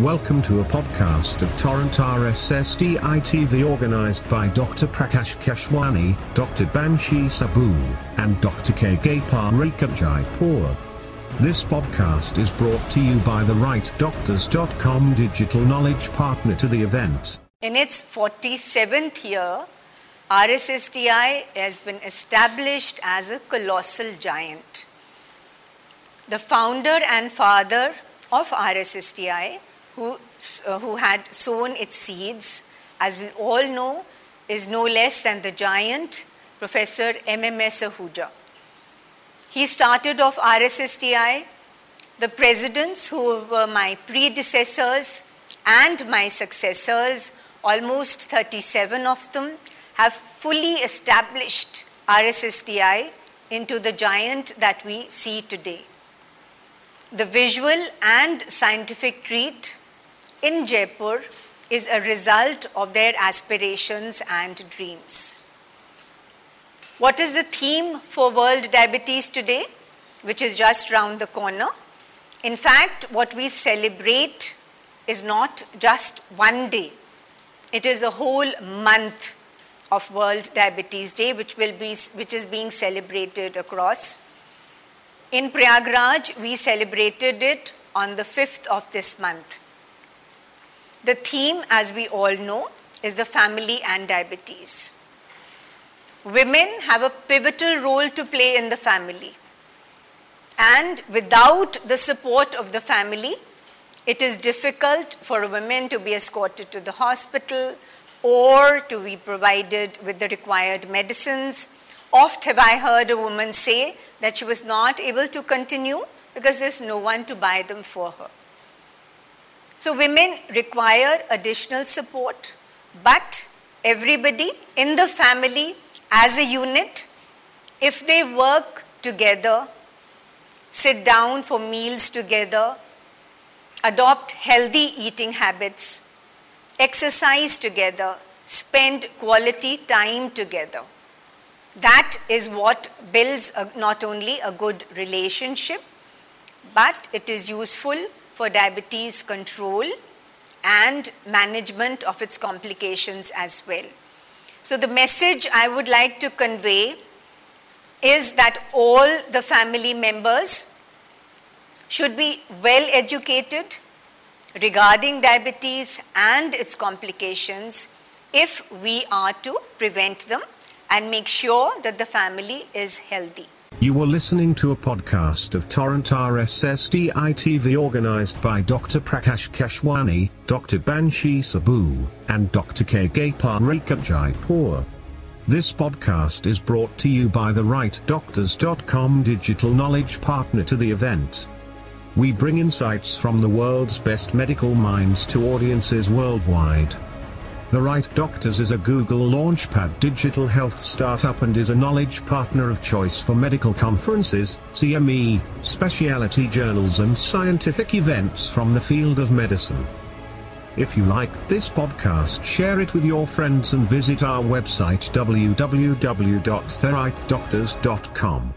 Welcome to a podcast of Torrent RSSDI TV organized by Dr. Prakash Keshwani, Dr. Banshi Saboo, and Dr. K. Gopal Jaipur. This podcast is brought to you by the rightdoctors.com digital knowledge partner to the event. In its 47th year, RSSDI has been established as a colossal giant. The founder and father of RSSDI, who, uh, who had sown its seeds, as we all know, is no less than the giant Professor MMS Ahuja. He started off RSSDI. The presidents who were my predecessors and my successors, almost 37 of them, have fully established RSSDI into the giant that we see today. The visual and scientific treat in Jaipur is a result of their aspirations and dreams. What is the theme for World Diabetes Today, which is just round the corner? In fact, what we celebrate is not just one day, it is a whole month of World Diabetes Day, which, will be, which is being celebrated across. In Prayagraj, we celebrated it on the 5th of this month. The theme, as we all know, is the family and diabetes. Women have a pivotal role to play in the family. And without the support of the family, it is difficult for women to be escorted to the hospital or to be provided with the required medicines. Oft have I heard a woman say that she was not able to continue because there's no one to buy them for her. So, women require additional support, but everybody in the family as a unit, if they work together, sit down for meals together, adopt healthy eating habits, exercise together, spend quality time together. That is what builds a, not only a good relationship, but it is useful for diabetes control and management of its complications as well. So, the message I would like to convey is that all the family members should be well educated regarding diabetes and its complications if we are to prevent them and make sure that the family is healthy. You were listening to a podcast of Torrent RSSDI TV organized by Dr. Prakash Keshwani, Dr. Banshi Saboo, and Dr. K. Gopal Jaipur. This podcast is brought to you by the rightdoctors.com digital knowledge partner to the event. We bring insights from the world's best medical minds to audiences worldwide. The Right Doctors is a Google Launchpad digital health startup and is a knowledge partner of choice for medical conferences, CME, specialty journals and scientific events from the field of medicine. If you like this podcast, share it with your friends and visit our website www.therightdoctors.com.